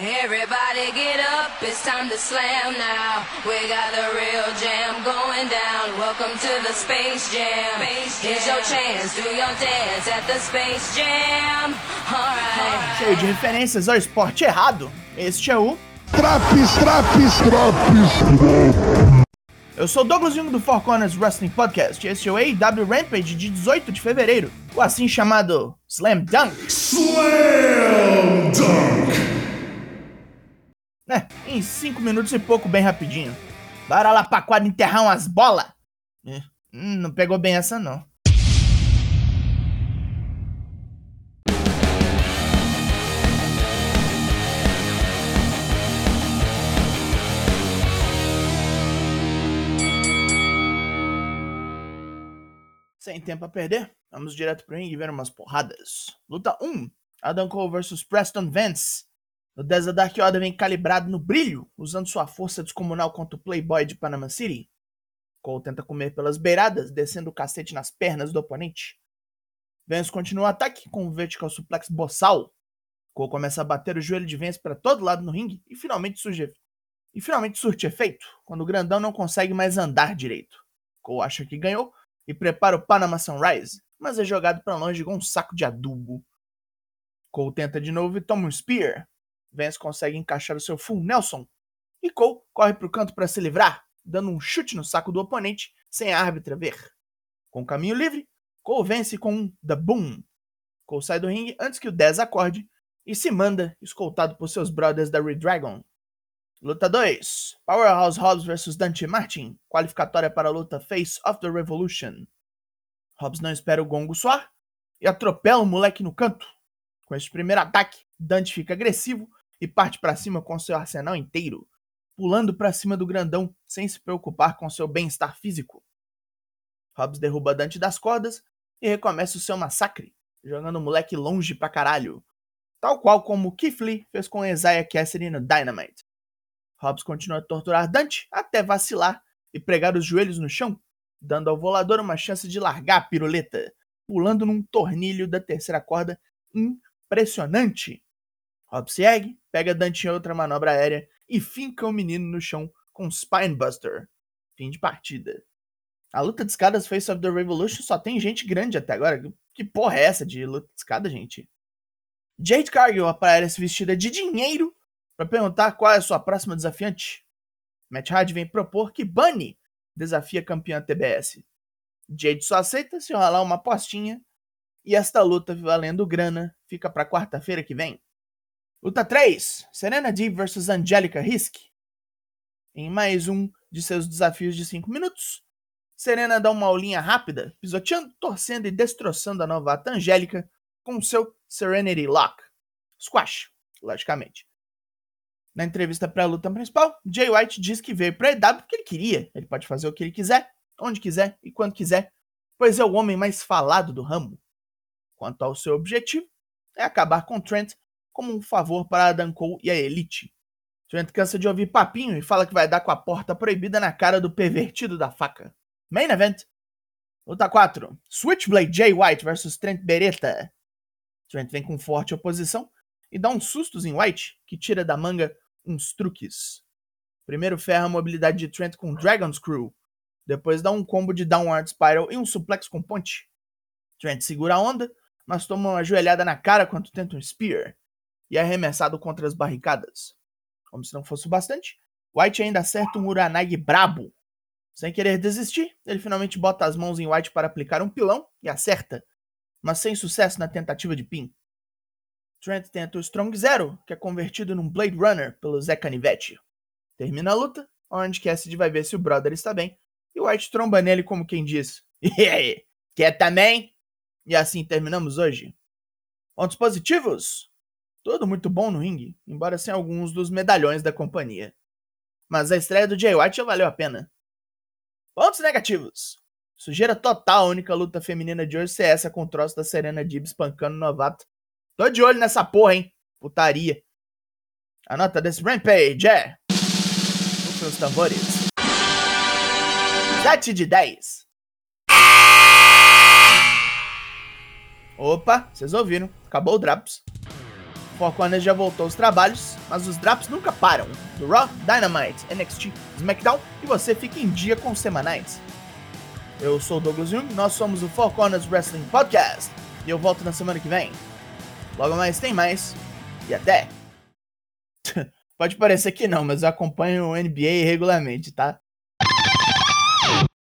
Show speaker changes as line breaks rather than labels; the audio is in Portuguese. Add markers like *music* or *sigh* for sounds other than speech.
Everybody get up, it's time to slam now. We got the real jam going down. Welcome to the Space Jam. Here's your chance, do your dance at the Space Jam. Alright.
Cheio de referências ao esporte errado. Este é o.
Traps, traps, traps.
Eu sou Douglas Jung do Four Corners Wrestling Podcast. Este é o AEW Rampage de 18 de fevereiro. O assim chamado Slam Dunk.
Slam Dunk.
Em 5 minutos e pouco, bem rapidinho. Bora lá pra quadra enterrar umas bolas. É, hum, não pegou bem essa não. Sem tempo a perder, vamos direto pro ringue ver umas porradas. Luta 1: Adam Cole vs Preston Vance. O Desert Dark Order vem calibrado no brilho, usando sua força descomunal contra o Playboy de Panama City. Cole tenta comer pelas beiradas, descendo o cacete nas pernas do oponente. Vance continua o ataque com um vertical suplex boçal. Cole começa a bater o joelho de Vance para todo lado no ringue e finalmente surge e finalmente surte efeito, quando o grandão não consegue mais andar direito. Cole acha que ganhou e prepara o Panama Sunrise, mas é jogado para longe com um saco de adubo. Cole tenta de novo e toma um Spear. Vance consegue encaixar o seu Full Nelson e Cole corre para o canto para se livrar, dando um chute no saco do oponente sem a árbitra ver. Com o caminho livre, Cole vence com um The Boom. Cole sai do ringue antes que o 10 acorde e se manda, escoltado por seus brothers da Red Dragon. Luta 2: Powerhouse Hobbs vs Dante Martin, qualificatória para a luta Face of the Revolution. Hobbs não espera o gongo soar e atropela o moleque no canto. Com este primeiro ataque, Dante fica agressivo e parte para cima com seu arsenal inteiro, pulando para cima do grandão sem se preocupar com seu bem-estar físico. Hobbs derruba Dante das cordas e recomeça o seu massacre, jogando o moleque longe pra caralho, tal qual como Keith Lee fez com Isaiah Cassidy no Dynamite. Hobbs continua a torturar Dante até vacilar e pregar os joelhos no chão, dando ao volador uma chance de largar a piruleta, pulando num tornilho da terceira corda impressionante. Se ergue, pega Dante em outra manobra aérea e finca o menino no chão com Spinebuster. Fim de partida. A luta de escadas Face of the Revolution só tem gente grande até agora. Que porra é essa de luta de escada, gente? Jade Cargill aparece vestida de dinheiro para perguntar qual é a sua próxima desafiante. Matt Hardy vem propor que Bunny desafie a campeã TBS. Jade só aceita se rolar uma apostinha e esta luta valendo grana fica para quarta-feira que vem. Luta 3: Serena Deeb vs Angelica Risk. Em mais um de seus desafios de 5 minutos, Serena dá uma aulinha rápida, pisoteando, torcendo e destroçando a novata Angélica com seu Serenity Lock. Squash, logicamente. Na entrevista para a luta principal, Jay White diz que veio para EW porque ele queria. Ele pode fazer o que ele quiser, onde quiser e quando quiser, pois é o homem mais falado do ramo. Quanto ao seu objetivo, é acabar com Trent como um favor para Adam Cole e a Elite. Trent cansa de ouvir papinho e fala que vai dar com a porta proibida na cara do pervertido da faca. Main Event. Luta 4. Switchblade Jay White vs Trent Beretta. Trent vem com forte oposição e dá uns sustos em White, que tira da manga uns truques. Primeiro ferra a mobilidade de Trent com Dragon Screw. Depois dá um combo de Downward Spiral e um suplex com ponte. Trent segura a onda, mas toma uma joelhada na cara quando tenta um Spear. E é arremessado contra as barricadas. Como se não fosse o bastante, White ainda acerta um Uranagi brabo. Sem querer desistir, ele finalmente bota as mãos em White para aplicar um pilão e acerta, mas sem sucesso na tentativa de pin. Trent tenta o Strong Zero, que é convertido num Blade Runner pelo Zé Canivete. Termina a luta, onde Cassidy vai ver se o brother está bem, e White tromba nele como quem diz: E aí, quer também? E assim terminamos hoje. Pontos positivos? Tudo muito bom no ringue, embora sem alguns dos medalhões da companhia. Mas a estreia do Jay White já valeu a pena. Pontos negativos. Sujeira total a única luta feminina de hoje ser essa com o troço da Serena Deeb espancando o novato Tô de olho nessa porra, hein? Putaria. A nota desse Rampage é. Os tambores. 7 de 10. Opa, vocês ouviram. Acabou o Drops. Corners já voltou aos trabalhos, mas os drops nunca param. Do Raw, Dynamite, NXT, SmackDown e você fica em dia com os semanais. Eu sou o Douglas Jung, nós somos o Four Corners Wrestling Podcast e eu volto na semana que vem. Logo mais tem mais e até! *laughs* Pode parecer que não, mas eu acompanho o NBA regularmente, tá?